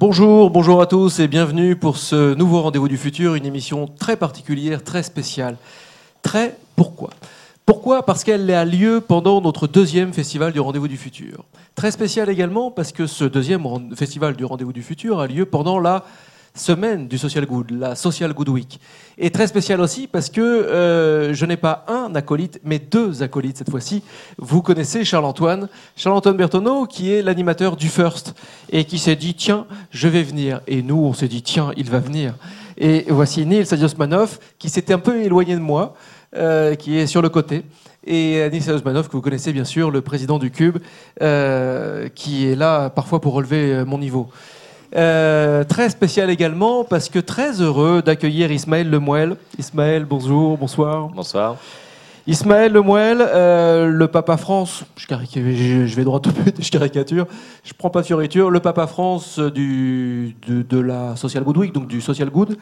Bonjour, bonjour à tous et bienvenue pour ce nouveau Rendez-vous du futur, une émission très particulière, très spéciale. Très pourquoi? Pourquoi? Parce qu'elle a lieu pendant notre deuxième festival du Rendez-vous du futur. Très spécial également parce que ce deuxième festival du Rendez-vous du futur a lieu pendant la semaine du Social Good, la Social Good Week. Et très spécial aussi parce que euh, je n'ai pas un acolyte, mais deux acolytes cette fois-ci. Vous connaissez Charles-Antoine, Charles-Antoine Bertonneau, qui est l'animateur du First, et qui s'est dit, tiens, je vais venir. Et nous, on s'est dit, tiens, il va venir. Et voici Neil Sadiosmanov, qui s'était un peu éloigné de moi, euh, qui est sur le côté. Et Neil Sadiosmanov, que vous connaissez bien sûr, le président du Cube, euh, qui est là parfois pour relever mon niveau. Euh, très spécial également parce que très heureux d'accueillir Ismaël Lemouel. Ismaël, bonjour, bonsoir. Bonsoir. Ismaël Lemouel, euh, le Papa France, je, je, vais droit au but, je caricature, je prends pas fioriture, le Papa France du, de, la Social Good Week, donc du Social Good.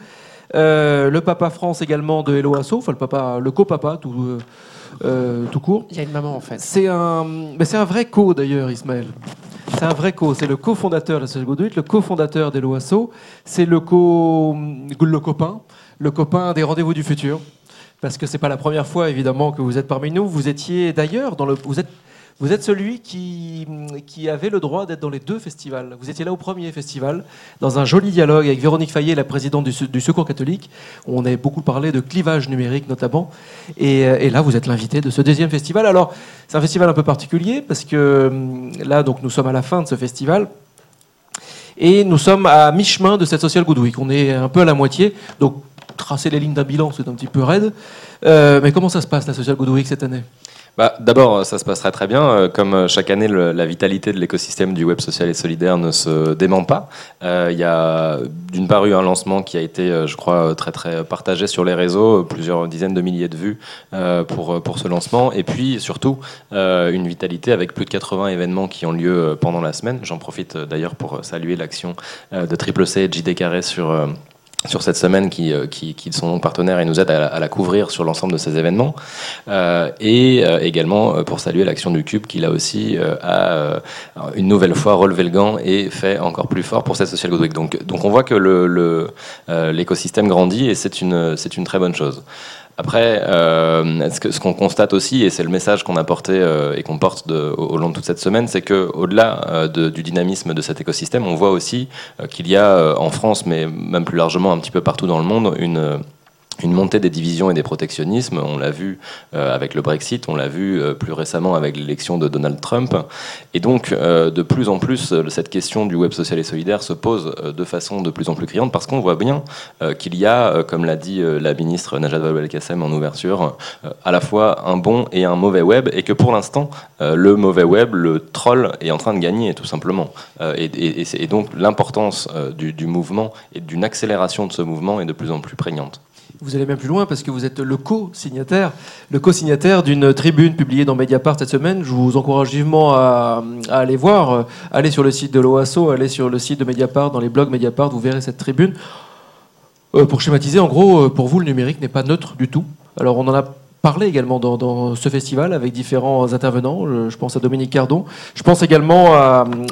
Euh, le Papa France également de Hello Asso, enfin le papa, le co-papa tout, tout court. Il y a une maman en fait. C'est un, c'est un vrai co d'ailleurs, Ismaël. C'est un vrai co. C'est le cofondateur de la Société le cofondateur des Loasso. C'est le, co... le copain, le copain des rendez-vous du futur. Parce que c'est pas la première fois, évidemment, que vous êtes parmi nous. Vous étiez d'ailleurs dans le. Vous êtes vous êtes celui qui, avait le droit d'être dans les deux festivals. Vous étiez là au premier festival, dans un joli dialogue avec Véronique Fayet, la présidente du, Secours catholique. Où on avait beaucoup parlé de clivage numérique notamment. Et, euh, et là, vous êtes l'invité de ce deuxième festival. Alors, c'est un festival un peu particulier parce que hum, là, donc, nous sommes à la fin de ce festival. Et nous sommes à mi-chemin de cette Social Good Week. On est un peu à la moitié. Donc, tracer les lignes d'un bilan, c'est un petit peu raide. Euh, mais comment ça se passe, la Social Good Week, cette année? Bah, D'abord, ça se passerait très bien. Euh, comme euh, chaque année, la vitalité de l'écosystème du web social et solidaire ne se dément pas. Euh, il y a d'une part eu un lancement qui a été, je crois, très très partagé sur les réseaux, plusieurs dizaines de milliers de vues pour, pour ce lancement. Et puis surtout, une vitalité avec plus de 80 événements qui ont lieu pendant la semaine. J'en profite d'ailleurs pour saluer l'action de Triple C et JD Carré sur sur cette semaine qui, euh, qui, qui, sont donc partenaires et nous aident à, la couvrir sur l'ensemble de ces événements. Euh, et euh, également pour saluer l'action du Cube qui là aussi a une nouvelle fois relevé le gant et fait encore plus fort pour cette Social Good Week. Donc, donc on voit que l'écosystème le, grandit et c'est une, une très bonne chose. Après, euh, ce qu'on constate aussi, et c'est le message qu'on a porté euh, et qu'on porte au, long de toute cette semaine, c'est qu'au-delà euh, du dynamisme de cet écosystème, on voit aussi qu'il y a en France, mais même plus largement un petit peu partout dans le monde, une une montée des divisions et des protectionnismes. On l'a vu euh, avec le Brexit, on l'a vu euh, plus récemment avec l'élection de Donald Trump. Et donc, euh, de plus en plus, cette question du web social et solidaire se pose de façon de plus en plus criante parce qu'on voit bien qu'il y a, comme l'a dit la ministre Najat Vallaud-Belkacem en ouverture, à la fois un bon et un mauvais web et que pour l'instant, le mauvais web, le troll, est en train de gagner tout simplement. Et, donc, l'importance du, du mouvement et d'une accélération de ce mouvement est de plus en plus prégnante. Vous allez même plus loin parce que vous êtes le co-signataire, le co-signataire d'une tribune publiée dans Mediapart cette semaine. Je vous encourage vivement à, aller voir. Allez sur le site de l'OASO, allez sur le site de Mediapart, dans les blogs Mediapart, vous verrez cette tribune. Euh, pour schématiser, en gros, euh, pour vous, le numérique n'est pas neutre du tout. Alors on en a parler également dans, ce festival avec différents intervenants. Je, pense à Dominique Cardon. Je pense également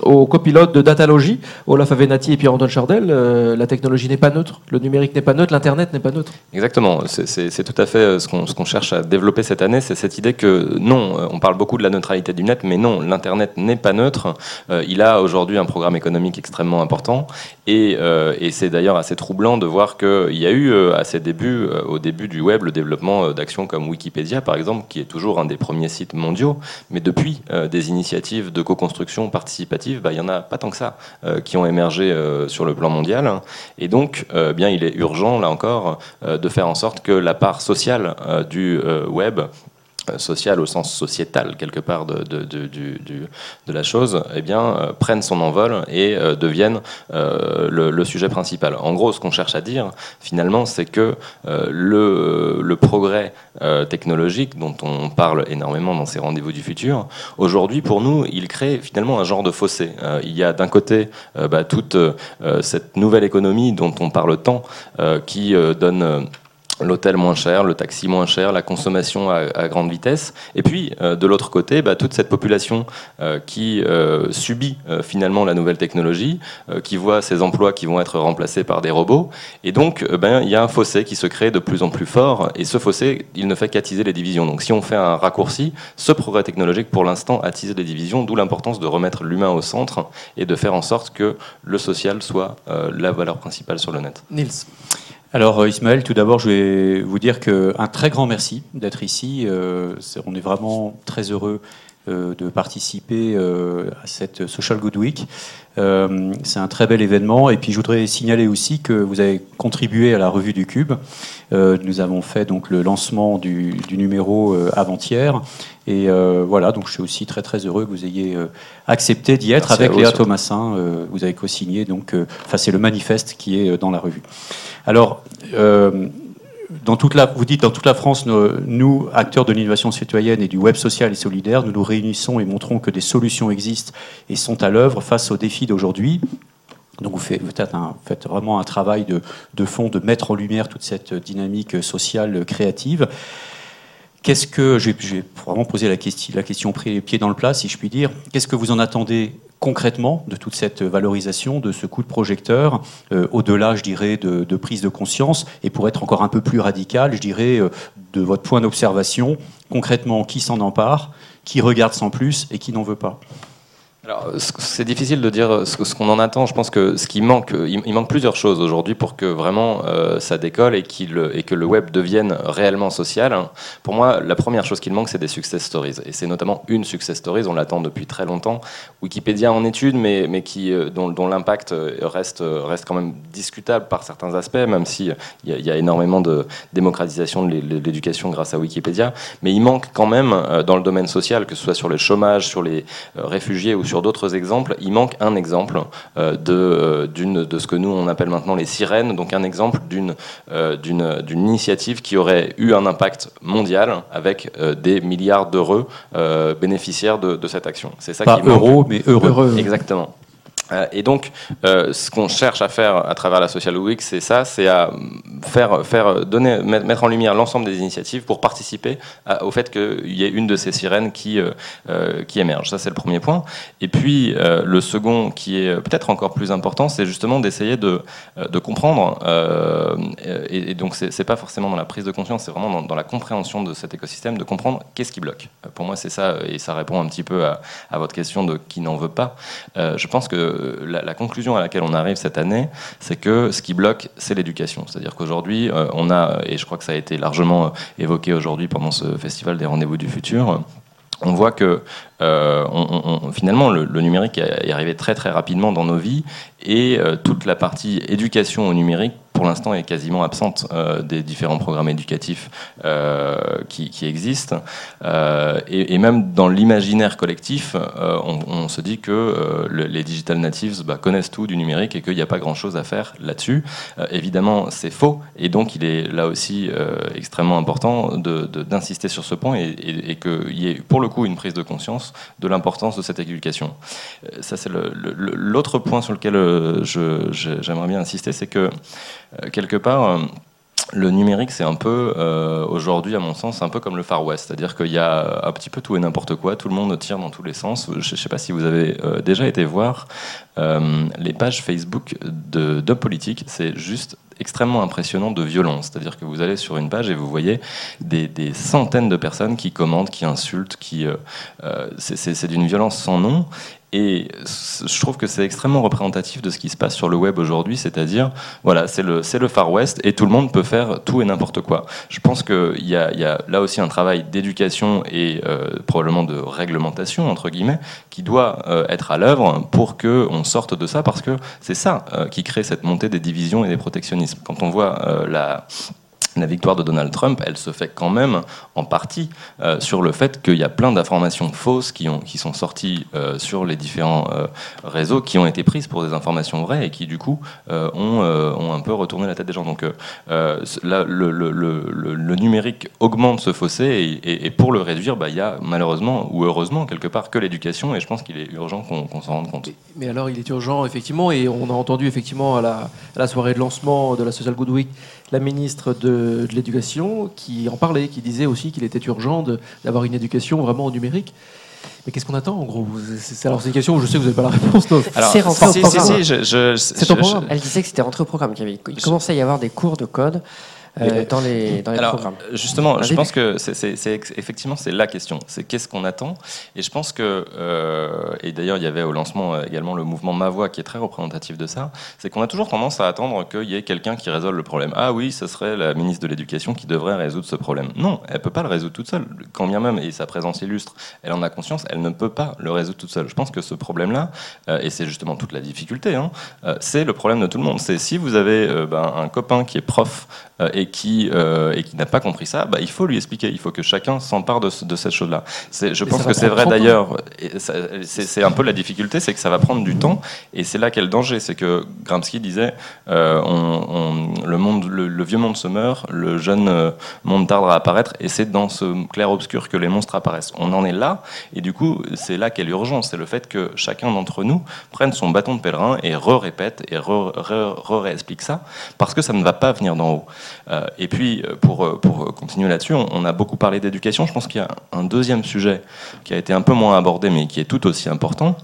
aux copilotes de Datalogie, Olaf Avenatti et Pierre-Antoine Chardel. Euh, la technologie n'est pas neutre, le numérique n'est pas neutre, l'Internet n'est pas neutre. Exactement. C'est tout à fait euh, ce qu'on cherche à développer cette année. C'est cette idée que non, euh, on parle beaucoup de la neutralité du net, mais non, l'Internet n'est pas neutre. il a aujourd'hui un programme économique extrêmement important. Et, et c'est d'ailleurs assez troublant de voir qu'il y a eu à ses débuts, au début du web, le développement d'actions comme Wikipédia par exemple, qui est toujours un des premiers sites mondiaux, mais depuis euh, des initiatives de co-construction participative, bah, il n'y en a pas tant que ça euh, qui ont émergé euh, sur le plan mondial. Et donc, bien, il est urgent, là encore, de faire en sorte que la part sociale du web euh, social au sens sociétal quelque part de, de, de, de la chose, eh bien, euh, prennent son envol et euh, deviennent le, le, sujet principal. En gros, ce qu'on cherche à dire, finalement, c'est que le, le, progrès technologique dont on parle énormément dans ces rendez-vous du futur, aujourd'hui, pour nous, il crée finalement un genre de fossé. il y a d'un côté bah, toute cette nouvelle économie dont on parle tant, qui donne l'hôtel moins cher, le taxi moins cher, la consommation à, grande vitesse. Et puis, euh, de l'autre côté, bah, toute cette population euh, qui euh, subit finalement la nouvelle technologie, qui voit ses emplois qui vont être remplacés par des robots. Et donc, ben, il y a un fossé qui se crée de plus en plus fort. Et ce fossé, il ne fait qu'attiser les divisions. Donc, si on fait un raccourci, ce progrès technologique, pour l'instant, attise les divisions, d'où l'importance de remettre l'humain au centre et de faire en sorte que le social soit la valeur principale sur le net. Nils alors euh, Ismaël, tout d'abord, je vais vous dire qu'un très grand merci d'être ici. Euh, on est vraiment très heureux euh, de participer à cette Social Good Week. c'est un très bel événement. Et puis je voudrais signaler aussi que vous avez contribué à la revue du Cube. nous avons fait donc le lancement du, numéro avant-hier. Et voilà, donc je suis aussi très très heureux que vous ayez accepté d'y être avec Léa Thomasin. vous avez co-signé, donc, enfin c'est le manifeste qui est dans la revue. Alors, dans toute la, vous dites dans toute la France, nous, acteurs de l'innovation citoyenne et du web social et solidaire, nous nous réunissons et montrons que des solutions existent et sont à l'œuvre face aux défis d'aujourd'hui. Donc vous faites, vraiment un travail de, fond, de mettre en lumière toute cette dynamique sociale créative. Qu'est-ce que, je vais, vraiment poser la question, la question pieds dans le plat, si je puis dire. Qu'est-ce que vous en attendez concrètement de toute cette valorisation, de ce coup de projecteur, euh, au-delà, je dirais, de, prise de conscience, et pour être encore un peu plus radical, je dirais, euh, de votre point d'observation, concrètement, qui s'en empare, qui regarde sans plus et qui n'en veut pas alors, c'est difficile de dire ce qu'on en attend. Je pense que ce qui manque, il manque plusieurs choses aujourd'hui pour que vraiment euh, ça décolle et, que le web devienne réellement social. Pour moi, la première chose qu'il manque, c'est des success stories. Et c'est notamment une success story, on l'attend depuis très longtemps. Wikipédia en étude, mais, euh, dont, l'impact reste, quand même discutable par certains aspects, même s'il y, y, a énormément de démocratisation de l'éducation grâce à Wikipédia. Mais il manque quand même euh, dans le domaine social, que ce soit sur le chômage, sur les réfugiés ou sur sur d'autres exemples, il manque un exemple euh, de, euh, de ce que nous on appelle maintenant les sirènes, donc un exemple d'une, euh, d'une, d'une initiative qui aurait eu un impact mondial avec des milliards d'euros bénéficiaires de, de, cette action. C'est ça Pas qui euros, mais heureux. Exactement. Euh, et donc, euh, ce qu'on cherche à faire à travers la Social Week, c'est ça, c'est à faire, faire donner, mettre en lumière l'ensemble des initiatives pour participer au fait qu'il y ait une de ces sirènes qui, euh, qui émerge. Ça, c'est le premier point. Et puis, le second, qui est peut-être encore plus important, c'est justement d'essayer de, de, comprendre. Et, et, donc, c'est pas forcément dans la prise de conscience, c'est vraiment dans, la compréhension de cet écosystème, de comprendre qu'est-ce qui bloque. Pour moi, c'est ça, et ça répond un petit peu à, à votre question de qui n'en veut pas. je pense que la, conclusion à laquelle on arrive cette année, c'est que ce qui bloque, c'est l'éducation. C'est-à-dire qu'aujourd'hui, euh, on a, et je crois que ça a été largement euh, évoqué aujourd'hui pendant ce festival des rendez-vous du futur, on voit que euh, finalement le, numérique est arrivé très très rapidement dans nos vies et toute la partie éducation au numérique pour l'instant est quasiment absente euh, des différents programmes éducatifs euh, qui, existent. Euh, et, même dans l'imaginaire collectif, on, se dit que les digital natives bah, connaissent tout du numérique et qu'il n'y a pas grand-chose à faire là-dessus. évidemment, c'est faux. Et donc, il est là aussi extrêmement important d'insister sur ce point et, et, qu'il y ait pour le coup une prise de conscience de l'importance de cette éducation. Ça, c'est l'autre point sur lequel j'aimerais bien insister, c'est que quelque part, euh, le numérique, c'est un peu, euh, aujourd'hui, à mon sens, un peu comme le Far West. C'est-à-dire qu'il y a un petit peu tout et n'importe quoi. Tout le monde tire dans tous les sens. Je ne sais pas si vous avez déjà été voir les pages Facebook d'hommes politiques. C'est juste extrêmement impressionnant de violence. C'est-à-dire que vous allez sur une page et vous voyez des, centaines de personnes qui commentent, qui insultent, qui c'est d'une violence sans nom. Et je trouve que c'est extrêmement représentatif de ce qui se passe sur le web aujourd'hui, c'est-à-dire, voilà, c'est le, Far West et tout le monde peut faire tout et n'importe quoi. Je pense qu'il y, y, a là aussi un travail d'éducation et euh, probablement de réglementation, entre guillemets, qui doit euh, être à l'œuvre pour qu'on sorte de ça, parce que c'est ça euh, qui crée cette montée des divisions et des protectionnismes. Quand on voit la la victoire de Donald Trump, elle se fait quand même en partie euh, sur le fait qu'il y a plein d'informations fausses qui, ont, qui sont sorties euh, sur les différents euh, réseaux, qui ont été prises pour des informations vraies et qui du coup ont, un peu retourné la tête des gens. Donc là, le, numérique augmente ce fossé et, pour le réduire, bah, il y a malheureusement ou heureusement quelque part que l'éducation et je pense qu'il est urgent qu'on s'en rende compte. Mais alors il est urgent effectivement et on a entendu effectivement à la, à la soirée de lancement de la Social Good Week la ministre de de, l'éducation qui en parlait, qui disait aussi qu'il était urgent d'avoir une éducation vraiment au numérique. Mais qu'est-ce qu'on attend en gros? C'est alors c'est une question où je sais que vous n'avez pas la réponse. C'est rentré au programme. c'est au programme. Elle disait que c'était rentré au programme. Il commençait à y avoir des cours de code euh, dans les, dans les alors, programmes Justement, je pense que c'est effectivement c'est la question. C'est qu'est-ce qu'on attend? Et je pense que euh, et d'ailleurs il y avait au lancement euh, également le mouvement Ma Voix qui est très représentatif de ça. C'est qu'on a toujours tendance à attendre qu'il y ait quelqu'un qui résolve le problème. Ah oui, ce serait la ministre de l'Éducation qui devrait résoudre ce problème. Non, elle peut pas le résoudre toute seule. Quand bien même et sa présence illustre, elle en a conscience, elle ne peut pas le résoudre toute seule. Je pense que ce problème-là, et c'est justement toute la difficulté, hein, c'est le problème de tout le monde. C'est si vous avez ben, un copain qui est prof et qui, euh, et qui n'a pas compris ça, bah, il faut lui expliquer. Il faut que chacun s'empare de, de, cette chose-là. Je pense que c'est vrai d'ailleurs. C'est un peu la difficulté, c'est que ça va prendre du temps. Et c'est là qu'est le danger. C'est que Gramsci disait euh, on, le, monde, le, vieux monde se meurt, le jeune euh, monde tarde à apparaître. Et c'est dans ce clair-obscur que les monstres apparaissent. On en est là. Et du coup, c'est là qu'est l'urgence. C'est le fait que chacun d'entre nous prenne son bâton de pèlerin et re-répète et re-réexplique ça. Parce que ça ne va pas venir d'en haut. Euh, et puis, euh, pour, euh, continuer là-dessus, on, a beaucoup parlé d'éducation. Je pense qu'il y a un deuxième sujet qui a été un peu moins abordé, mais qui est tout aussi important.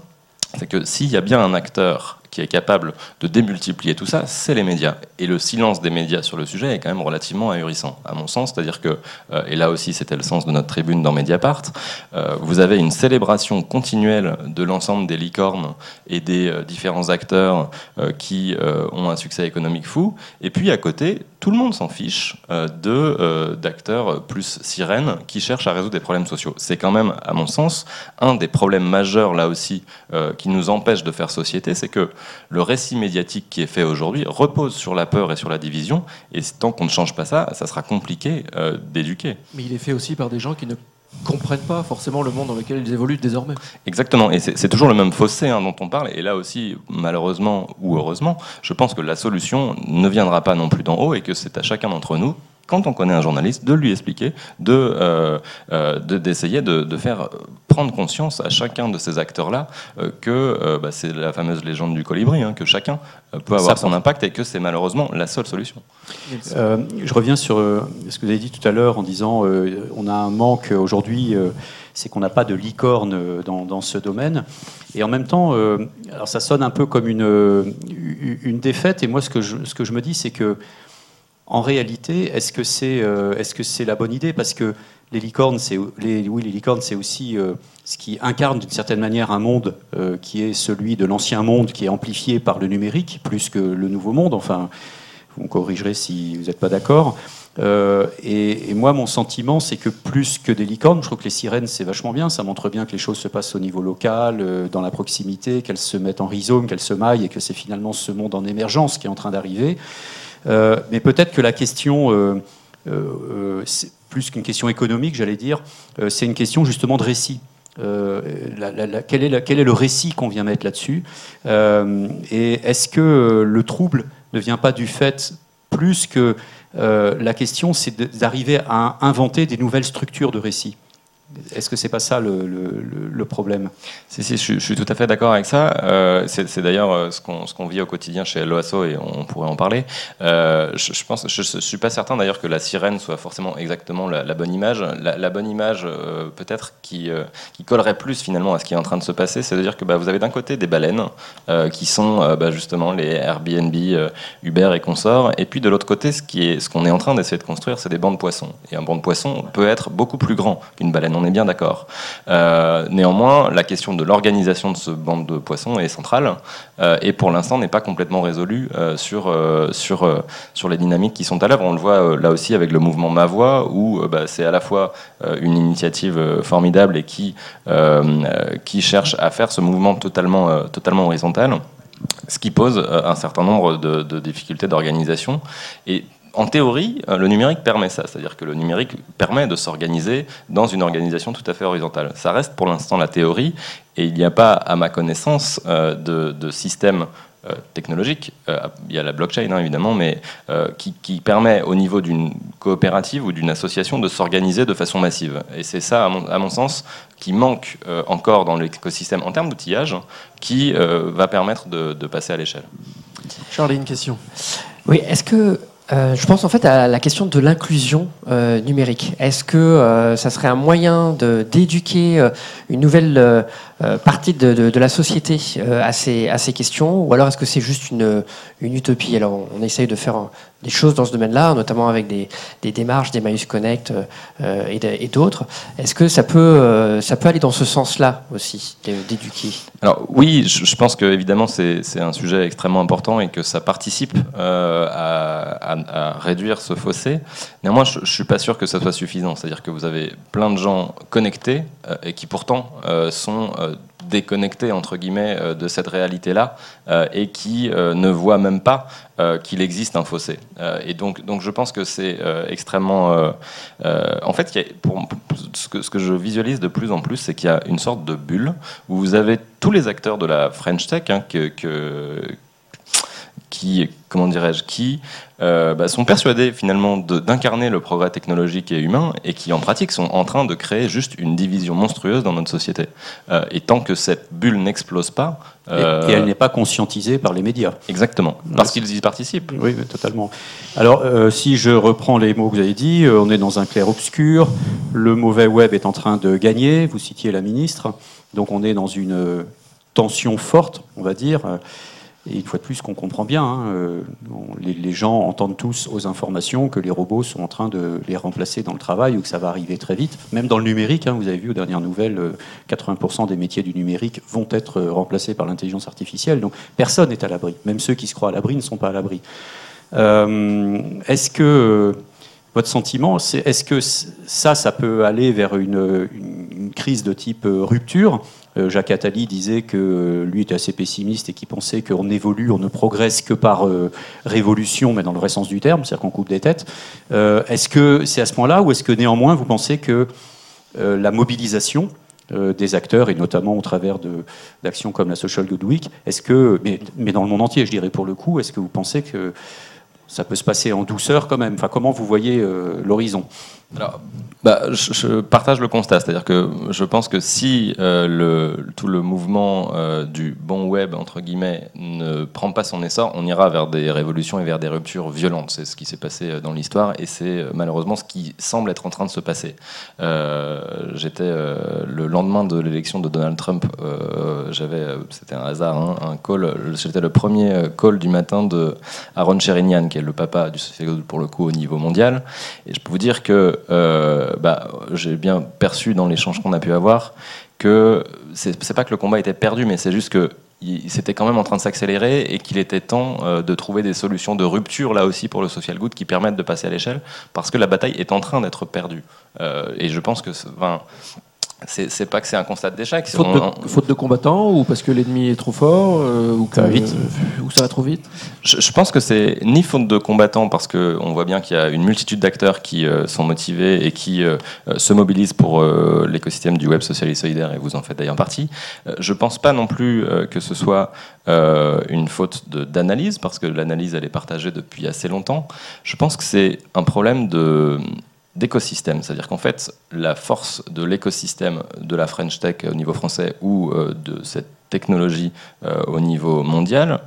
C'est que s'il y a bien un acteur qui est capable de démultiplier tout ça, c'est les médias. Et le silence des médias sur le sujet est quand même relativement ahurissant, à mon sens. C'est-à-dire que, et là aussi c'était le sens de notre tribune dans Mediapart, vous avez une célébration continuelle de l'ensemble des licornes et des différents acteurs qui ont un succès économique fou. Et puis à côté, tout le monde s'en fiche de d'acteurs plus sirènes qui cherchent à résoudre des problèmes sociaux. C'est quand même, à mon sens, un des problèmes majeurs là aussi qui nous empêche de faire société, c'est que le récit médiatique qui est fait aujourd'hui repose sur la peur et sur la division, et tant qu'on ne change pas ça, ça sera compliqué euh, d'éduquer. Mais il est fait aussi par des gens qui ne comprennent pas forcément le monde dans lequel ils évoluent désormais. Exactement, et c'est toujours le même fossé hein, dont on parle, et là aussi, malheureusement ou heureusement, je pense que la solution ne viendra pas non plus d'en haut, et que c'est à chacun d'entre nous quand on connaît un journaliste, de lui expliquer, de, euh, euh, d'essayer de, faire prendre conscience à chacun de ces acteurs-là euh, que bah, c'est la fameuse légende du colibri, hein, que chacun peut avoir son impact et que c'est malheureusement la seule solution. je reviens sur ce que vous avez dit tout à l'heure en disant on a un manque aujourd'hui c'est qu'on n'a pas de licorne dans, ce domaine. Et en même temps, alors ça sonne un peu comme une, une défaite. Et moi, ce que je, ce que je me dis, c'est que en réalité, est-ce que c'est euh, est-ce que c'est la bonne idée? Parce que les licornes, c'est oui, les licornes, c'est aussi euh, ce qui incarne d'une certaine manière un monde euh, qui est celui de l'ancien monde, qui est amplifié par le numérique plus que le nouveau monde. Enfin, vous me corrigerez si vous n'êtes pas d'accord. Et, moi, mon sentiment, c'est que plus que des licornes, je trouve que les sirènes, c'est vachement bien. Ça montre bien que les choses se passent au niveau local, dans la proximité, qu'elles se mettent en rhizome, qu'elles se maillent, et que c'est finalement ce monde en émergence qui est en train d'arriver. Euh, mais peut-être que la question, euh, euh, plus qu'une question économique, j'allais dire, c'est une question justement de récit. quel, est quel, est le récit qu'on vient mettre là-dessus Et est-ce que le trouble ne vient pas du fait plus que la question, c'est d'arriver à inventer des nouvelles structures de récit est-ce que c'est pas ça le, problème? Si, si, je, suis tout à fait d'accord avec ça. Euh, c'est d'ailleurs euh, ce qu'on vit au quotidien chez l'OASO et on pourrait en parler. Euh, je, pense, je, je, suis pas certain d'ailleurs que la sirène soit forcément exactement la, bonne image. La, bonne image, peut-être, qui, qui collerait plus finalement à ce qui est en train de se passer, c'est de dire que bah, vous avez d'un côté des baleines qui sont bah, justement les Airbnb, Uber et consorts, et puis de l'autre côté, ce qu'on est, ce qu'on est en train d'essayer de construire, c'est des bancs de poissons. Et un banc de poissons peut être beaucoup plus grand qu'une baleine on est bien d'accord. Euh, néanmoins, la question de l'organisation de ce bande de poissons est centrale euh, et pour l'instant n'est pas complètement résolue euh, sur, sur, sur les dynamiques qui sont à l'œuvre. On le voit là aussi avec le mouvement Ma Voix où bah, c'est à la fois une initiative formidable et qui, qui cherche à faire ce mouvement totalement, totalement horizontal ce qui pose un certain nombre de, de difficultés d'organisation. Et en théorie, euh, le numérique permet ça, c'est-à-dire que le numérique permet de s'organiser dans une organisation tout à fait horizontale. Ça reste pour l'instant la théorie, et il n'y a pas, à ma connaissance, euh, de, système euh, technologique, il y a la blockchain hein, évidemment, mais qui, permet au niveau d'une coopérative ou d'une association de s'organiser de façon massive. Et c'est ça, à mon, sens, qui manque encore dans l'écosystème en termes d'outillage, qui va permettre de, de passer à l'échelle. Charlie, une question. Oui, est-ce que euh, je pense en fait à la question de l'inclusion euh, numérique. Est-ce que euh, ça serait un moyen d'éduquer une nouvelle partie de, la société à ces, questions? Ou alors est-ce que c'est juste une, utopie? Alors on, on, essaye de faire des choses dans ce domaine-là, notamment avec des, démarches, des Maïs Connect et d'autres. Est-ce que ça peut, ça peut aller dans ce sens-là aussi, d'éduquer? Alors oui, je, pense qu'évidemment c'est un sujet extrêmement important et que ça participe à réduire ce fossé. Néanmoins, je ne suis pas sûr que ça soit suffisant. C'est-à-dire que vous avez plein de gens connectés euh, et qui pourtant euh, sont euh, déconnectés entre guillemets de cette réalité-là et qui ne voient même pas qu'il existe un fossé. et donc, donc je pense que c'est extrêmement... en fait, ce, que, ce, que, je visualise de plus en plus, c'est qu'il y a une sorte de bulle où vous avez tous les acteurs de la French Tech hein, que qui, comment dirais-je, qui euh, bah, sont persuadés finalement d'incarner le progrès technologique et humain et qui en pratique sont en train de créer juste une division monstrueuse dans notre société. Euh, et tant que cette bulle n'explose pas... et, euh, elle n'est pas conscientisée par les médias. Exactement, parce qu'ils y participent. Oui, totalement. Alors, si je reprends les mots que vous avez dit, on est dans un clair-obscur, le mauvais web est en train de gagner, vous citiez la ministre, donc on est dans une tension forte, on va dire. Et une fois de plus, qu'on comprend bien, hein, euh, les, gens entendent tous aux informations que les robots sont en train de les remplacer dans le travail ou que ça va arriver très vite. Même dans le numérique, hein, vous avez vu aux dernières nouvelles, 80% euh, des métiers du numérique vont être euh, remplacés par l'intelligence artificielle. Donc personne n'est à l'abri. Même ceux qui se croient à l'abri ne sont pas à l'abri. est-ce que votre sentiment, est-ce que ça, ça peut aller vers une, crise de type rupture? Euh, Jacques Attali disait que euh, lui était assez pessimiste et qu'il pensait qu'on évolue, on ne progresse que par euh, révolution, mais dans le vrai sens du terme, c'est-à-dire qu'on coupe des têtes. est-ce que c'est à ce point-là ou est-ce que néanmoins vous pensez que la mobilisation des acteurs, et notamment au travers d'actions comme la Social Good Week, est-ce que, mais, dans le monde entier, je dirais pour le coup, est-ce que vous pensez que ça peut se passer en douceur quand même. Enfin, Comment vous voyez l'horizon? Alors, bah, je, partage le constat, c'est-à-dire que je pense que si euh, tout le mouvement euh, du bon web, entre guillemets, ne prend pas son essor, on ira vers des révolutions et vers des ruptures violentes. C'est ce qui s'est passé euh, dans l'histoire et c'est malheureusement ce qui semble être en train de se passer. J'étais le lendemain de l'élection de Donald Trump, j'avais, c'était un hasard, hein, un call, j'étais le premier call du matin de Aaron qui est le papa du social pour le coup au niveau mondial. Et je peux vous dire que euh, bah, j'ai bien perçu dans l'échange qu'on a pu avoir que c'est pas que le combat était perdu, mais c'est juste que c'était quand même en train de s'accélérer et qu'il était temps euh, de trouver des solutions de rupture là aussi pour le social good qui permettent de passer à l'échelle parce que la bataille est en train d'être perdue. Euh, et je pense que c'est pas que c'est un constat d'échec. Faute, de combattants ou parce que l'ennemi est trop fort euh, ou, ça va vite. ou ça va trop vite je, pense que c'est ni faute de combattants parce qu'on voit bien qu'il y a une multitude d'acteurs qui euh, sont motivés et qui euh, se mobilisent pour l'écosystème du web social et solidaire et vous en faites d'ailleurs partie. je pense pas non plus que ce soit une faute d'analyse parce que l'analyse elle est partagée depuis assez longtemps. Je pense que c'est un problème de d'écosystème. C'est-à-dire qu'en fait, la force de l'écosystème de la French Tech au niveau français ou euh, de cette technologie euh, au niveau mondial,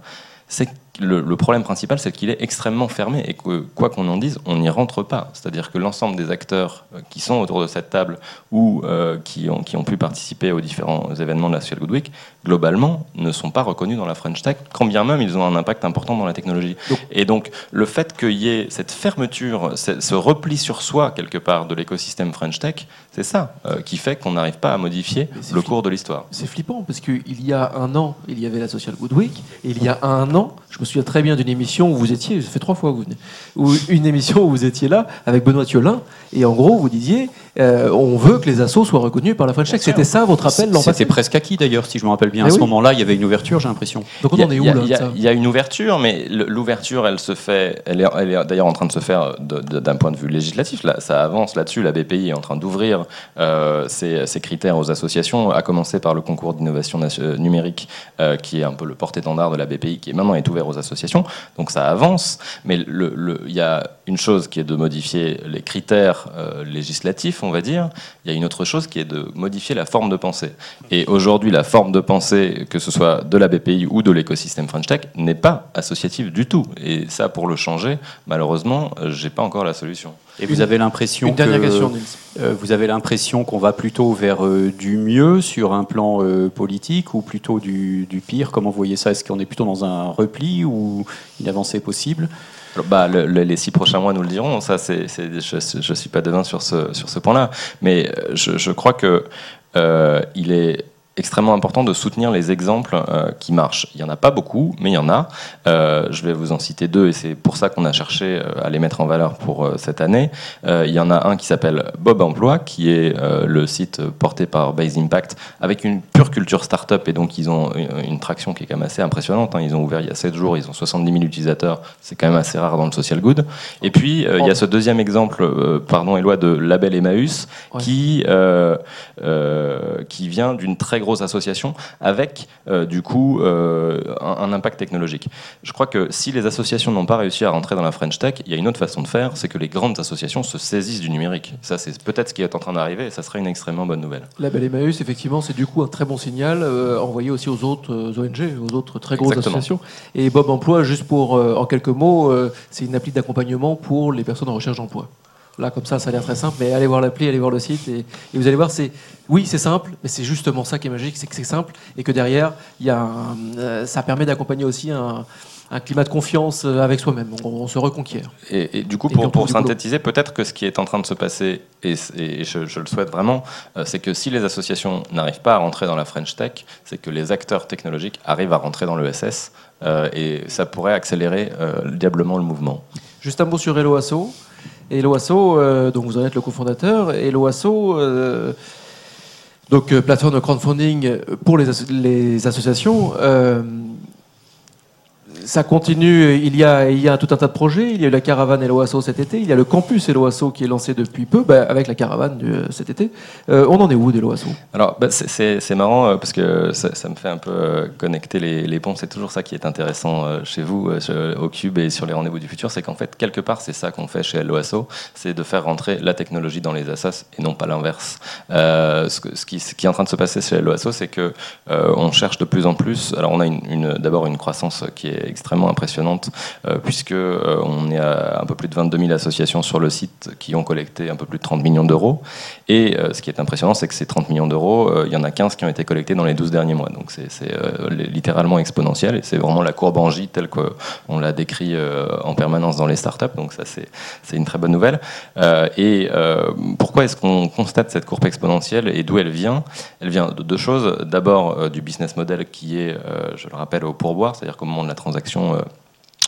c'est le, problème principal, c'est qu'il est extrêmement fermé et que, quoi qu'on en dise, on n'y rentre pas. C'est-à-dire que l'ensemble des acteurs euh, qui sont autour de cette table ou euh, qui, ont, qui ont pu participer aux différents événements de la Social Good Week, globalement, ne sont pas reconnus dans la French Tech, quand bien même ils ont un impact important dans la technologie. et donc, le fait qu'il y ait cette fermeture, ce repli sur soi, quelque part, de l'écosystème French Tech, c'est ça euh, qui fait qu'on n'arrive pas à modifier le cours de l'histoire. C'est flippant, parce qu'il y a un an, il y avait la Social Good Week, et il y a un an, je me me souviens très bien d'une émission où vous étiez, ça fait trois fois que vous venez, où une émission où vous étiez là avec Benoît Thiolin, et en gros vous disiez, euh, on veut que les assos soient reconnus par la French Tech. C'était ça votre appel l'an C'était presque acquis d'ailleurs, si je me rappelle bien. à ce moment-là, il y avait une ouverture, j'ai l'impression. Donc on est où là Il y, a une ouverture, mais l'ouverture, elle se fait, elle est, elle est d'ailleurs en train de se faire d'un point de vue législatif. Là, ça avance là-dessus. La BPI est en train d'ouvrir euh, ses, critères aux associations, à commencer par le concours d'innovation numérique, euh, qui est un peu le porte-étendard de la BPI, qui est maintenant est ouvert aux associations. Donc ça avance, mais il y a une chose qui est de modifier les critères euh, législatifs, on va dire. Il y a une autre chose qui est de modifier la forme de pensée. Et aujourd'hui, la forme de pensée que ce soit de la BPI ou de l'écosystème French Tech, n'est pas associatif du tout. Et ça, pour le changer, malheureusement, j'ai pas encore la solution. Et vous avez l'impression Une dernière que, question, Nils. euh, vous avez l'impression qu'on va plutôt vers euh, du mieux sur un plan euh, politique ou plutôt du, du pire? Comment vous voyez ça? Est-ce qu'on est plutôt dans un repli ou une avancée possible? Alors, bah, le- le- les six prochains mois nous le diront. Ça, c'est, je ne suis pas devin sur ce, sur ce point-là. Mais je, je crois que euh, il est extrêmement important de soutenir les exemples euh, qui marchent. Il n'y en a pas beaucoup, mais il y en a. Euh, je vais vous en citer deux, et c'est pour ça qu'on a cherché euh, à les mettre en valeur pour euh, cette année. Il y en a un qui s'appelle Bob Emploi, qui est le site porté par Base Impact, avec une pure culture startup, et donc ils ont une, une traction qui est quand même assez impressionnante. hein. Ils ont ouvert il y a 7 jours, ils ont 70 000 utilisateurs, c'est quand même assez rare dans le social good. Et puis, il y a ce deuxième exemple, pardon Éloi, de Label Emmaüs, Ouais. qui, qui vient d'une très grosse association avec, euh, du coup, euh, un, un impact technologique. Je crois que si les associations n'ont pas réussi à rentrer dans la French Tech, il y a une autre façon de faire, c'est que les grandes associations se saisissent du numérique. Ça, c'est peut-être ce qui est en train d'arriver, et ça serait une extrêmement bonne nouvelle. La Belle Emmaüs, effectivement, c'est du coup un très bon signal euh, envoyé aussi aux autres euh, ONG, aux autres très grosses Exactement. associations. Et Bob Emploi, juste pour, euh, en quelques mots, c'est une appli d'accompagnement pour les personnes en recherche d'emploi. Là, comme ça, ça a l'air très simple, mais allez voir l'appli, allez voir le site, et, et vous allez voir, c'est oui, c'est simple, mais c'est justement ça qui est magique, c'est que c'est simple, et que derrière, il y a un- euh, ça permet d'accompagner aussi un, un climat de confiance euh, avec soi-même. On, on se reconquiert. Et, et du coup, pour, synthétiser, peut-être que ce qui est en train de se passer, et, et je, je le souhaite vraiment, euh, c'est que si les associations n'arrivent pas à rentrer dans la French Tech, c'est que les acteurs technologiques arrivent à rentrer dans l'ESS, euh, et ça pourrait accélérer diablement le mouvement. Juste un mot sur Hello Asso. Hello Asso, euh, donc vous en êtes le cofondateur. Hello Asso, euh, donc euh, plateforme de crowdfunding pour les, asso- les associations. Euh, ça continue, il y, a, tout un tas de projets. Il y a eu la caravane Hello Asso cet été. Il y a le campus Hello Asso qui est lancé depuis peu, bah, avec la caravane du- cet été. Euh, on en est où d'Hello Asso Alors, bah, c'est- marrant euh, parce que ça, me fait un peu euh, connecter les, les ponts. C'est toujours ça qui est intéressant euh, chez vous, euh, au Cube et sur les rendez-vous du futur. C'est qu'en fait, quelque part, c'est ça qu'on fait chez LOASO c'est de faire rentrer la technologie dans les assas et non pas l'inverse. Euh, ce, qui, est en train de se passer chez LOASO c'est que euh, on cherche de plus en plus. Alors, on a d'abord une croissance qui est extrêmement impressionnante euh, puisque euh, on est à un peu plus de 22 000 associations sur le site qui ont collecté un peu plus de 30 millions d'euros. Et euh, ce qui est impressionnant, c'est que ces 30 millions d'euros, il y en a 15 qui ont été collectés dans les 12 derniers mois. Donc c'est c'est, li- littéralement exponentiel et c'est vraiment la courbe en J telle qu'on l'a décrit en permanence dans les startups. Donc ça, c'est une très bonne nouvelle. Et pourquoi est-ce qu'on constate cette courbe exponentielle et d'où elle vient? Elle vient de deux choses. D'abord du business model qui est, je le rappelle, au pourboire, c'est-à-dire qu'au moment de la transaction, euh,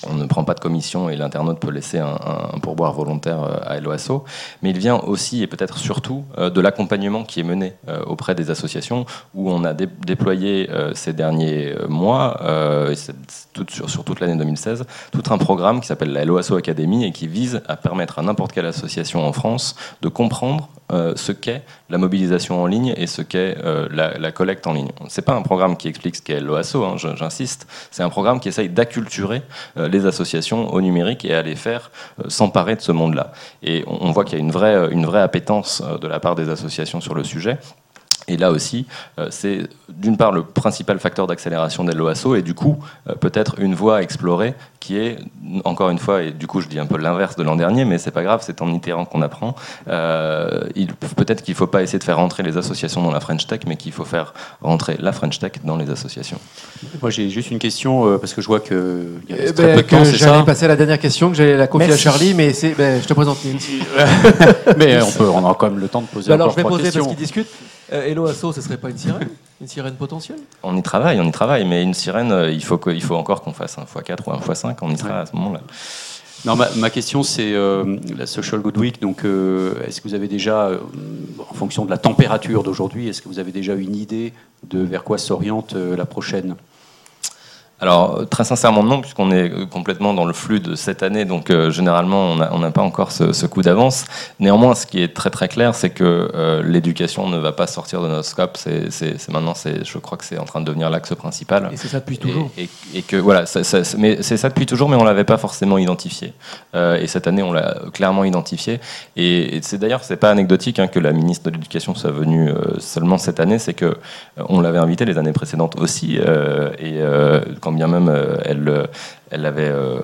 on ne prend pas de commission et l'internaute peut laisser un, pourboire volontaire euh, à LOASO, mais il vient aussi et peut-être surtout euh, de l'accompagnement qui est mené euh, auprès des associations où on a dé- déployé ces derniers mois, tout- sur, toute l'année 2016, tout un programme qui s'appelle la LOASO Academy et qui vise à permettre à n'importe quelle association en France de comprendre ce qu'est la mobilisation en ligne et ce qu'est la, collecte en ligne. C'est pas un programme qui explique ce qu'est l'OASO, hein, j'insiste. C'est un programme qui essaye d'acculturer les associations au numérique et à les faire euh, s'emparer de ce monde-là. Et on, voit qu'il y a une vraie, euh, une vraie appétence euh, de la part des associations sur le sujet. Et là aussi, euh, c'est d'une part le principal facteur d'accélération de l'OASO et du coup, euh, peut-être une voie à explorer qui est, encore une fois, et du coup je dis un peu l'inverse de l'an dernier, mais c'est pas grave, c'est en itérant qu'on apprend. Euh, Peut-être qu'il ne faut pas essayer de faire rentrer les associations dans la French Tech, mais qu'il faut faire rentrer la French Tech dans les associations. Moi, j'ai juste une question, parce que je vois qu'il y a Eh très ben, peu de temps, que c'est J'allais passer à la dernière question, que j'allais la confier Merci. à Charlie, mais ben, je te présente. Mais on, peut, on aura quand même le temps de poser Bah alors je vais poser questions. parce qu'ils discutent. Euh, Hello Asso, ce serait pas une sirène? Une sirène potentielle? On y travaille, on y travaille, mais une sirène, euh, il faut, que- il faut encore qu'on fasse un x4 ou un x5, on y sera à ce moment-là. Non, ma, ma question, c'est euh, la Social Good Week. Donc, euh, est-ce que vous avez déjà, euh, en fonction de la température d'aujourd'hui, est-ce que vous avez déjà une idée de vers quoi s'oriente euh, la prochaine? Alors très sincèrement non, puisqu'on est complètement dans le flux de cette année, donc euh, généralement on n'a pas encore ce, coup d'avance. Néanmoins, ce qui est très très clair, c'est que euh, l'éducation ne va pas sortir de notre scope. C'est maintenant, je crois que c'est en train de devenir l'axe principal. Et c'est ça depuis toujours. Et, que voilà, mais c'est ça depuis toujours, mais on l'avait pas forcément identifié. Euh, et cette année, on l'a clairement identifié. Et, c'est d'ailleurs, c'est pas anecdotique hein, que la ministre de l'Éducation soit venue seulement cette année, c'est que on l'avait invité les années précédentes aussi. et quand bien même euh, elle, euh, elle avait euh,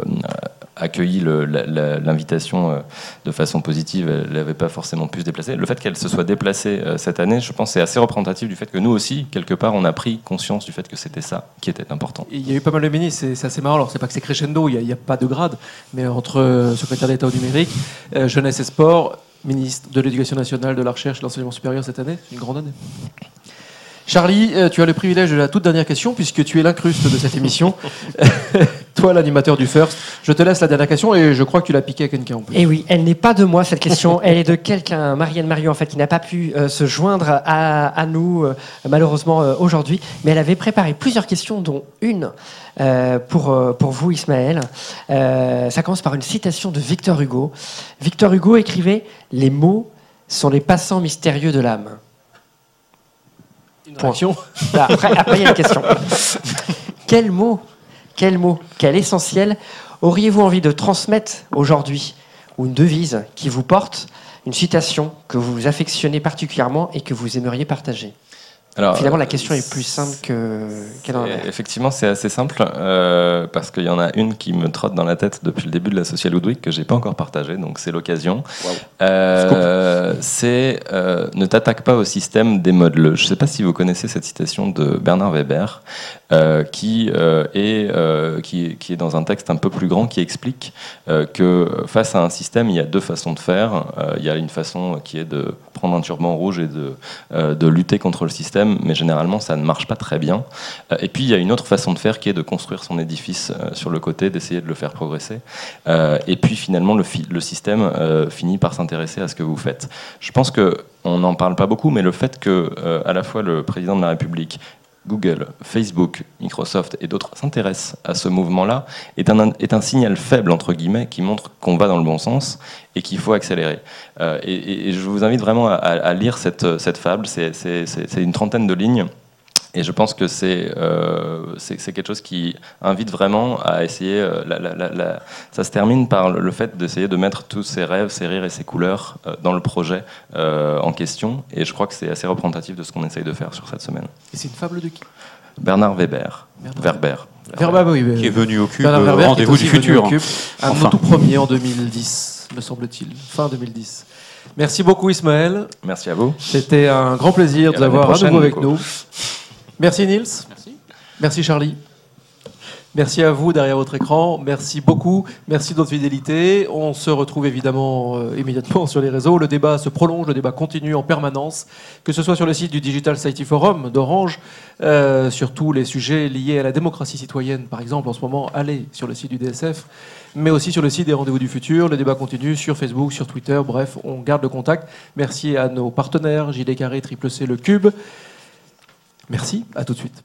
accueilli l'invitation de façon positive, elle n'avait pas forcément pu se déplacer. Le fait qu'elle se soit déplacée cette année, je pense, c'est assez représentatif du fait que nous aussi, quelque part, on a pris conscience du fait que c'était ça qui était important. Il y a eu pas mal de ministres, c'est assez marrant. Alors, c'est pas que c'est crescendo, il n'y a, pas de grade, mais entre secrétaire d'État au numérique, jeunesse et sport, ministre de l'Éducation nationale, de la recherche et de l'enseignement supérieur cette année, c'est une grande année. Charlie, euh, tu as le privilège de la toute dernière question puisque tu es l'incruste de cette émission. Toi, l'animateur du First, je te laisse la dernière question et je crois que tu l'as piquée à quelqu'un. Et eh oui, elle n'est pas de moi cette question, elle est de quelqu'un, Marianne Mario en fait, qui n'a pas pu euh, se joindre à, nous euh, malheureusement aujourd'hui, mais elle avait préparé plusieurs questions, dont une pour, pour vous, Ismaël. ça commence par une citation de Victor Hugo. Victor Hugo écrivait Les mots sont les passants mystérieux de l'âme. Bah, après, il y a une question. quel mot, quel mot, quel essentiel auriez-vous envie de transmettre aujourd'hui Ou une devise qui vous porte, une citation que vous affectionnez particulièrement et que vous aimeriez partager? Finalement, la question est plus simple que qu'elle en est. Effectivement, c'est assez simple euh, parce qu'il y en a une qui me trotte dans la tête depuis le début de la Social Week que j'ai pas encore partagée, donc c'est l'occasion. Euh, c'est euh, ne t'attaque pas au système des modes. Je ne sais pas si vous connaissez cette citation de Bernard Weber qui est qui, qui, est dans un texte un peu plus grand qui explique que face à un système, il y a deux façons de faire. il y a une façon qui est de prendre un turban rouge et de de lutter contre le système mais généralement ça ne marche pas très bien. Euh, et puis il y a une autre façon de faire qui est de construire son édifice euh, sur le côté, d'essayer de le faire progresser. Euh, et puis finalement le, système finit par s'intéresser à ce que vous faites. Je pense que on n'en parle pas beaucoup, mais le fait que à la fois le président de la République Google, Facebook, Microsoft et d'autres s'intéressent à ce mouvement-là est un, est un signal faible, entre guillemets, qui montre qu'on va dans le bon sens et qu'il faut accélérer. Euh, et, je vous invite vraiment à, lire cette, cette fable, c'est une trentaine de lignes. Et je pense que euh, c'est quelque chose qui invite vraiment à essayer. Euh, la, ça se termine par le fait d'essayer de mettre tous ses rêves, ses rires et ses couleurs euh, dans le projet en question. Et je crois que c'est assez représentatif de ce qu'on essaye de faire sur cette semaine. Et c'est une fable de qui? Bernard Weber. Werber. Werber, oui, Qui est venu au cube rendez-vous du futur. Un enfin. tout premier en 2010, me semble-t-il. Fin 2010. Merci beaucoup Ismaël. Merci à vous. C'était un grand plaisir de vous avoir à nouveau avec nous. Merci Nils. Merci. Merci Charlie. Merci à vous derrière votre écran. Merci beaucoup. Merci de votre fidélité. On se retrouve évidemment euh, immédiatement sur les réseaux. Le débat se prolonge, le débat continue en permanence, que ce soit sur le site du Digital Society Forum d'Orange, euh, sur tous les sujets liés à la démocratie citoyenne, par exemple. En ce moment, allez sur le site du DSF, mais aussi sur le site des Rendez-vous du Futur. Le débat continue sur Facebook, sur Twitter. Bref, on garde le contact. Merci à nos partenaires, JD Carré, Triple C, Le Cube. Merci, à tout de suite.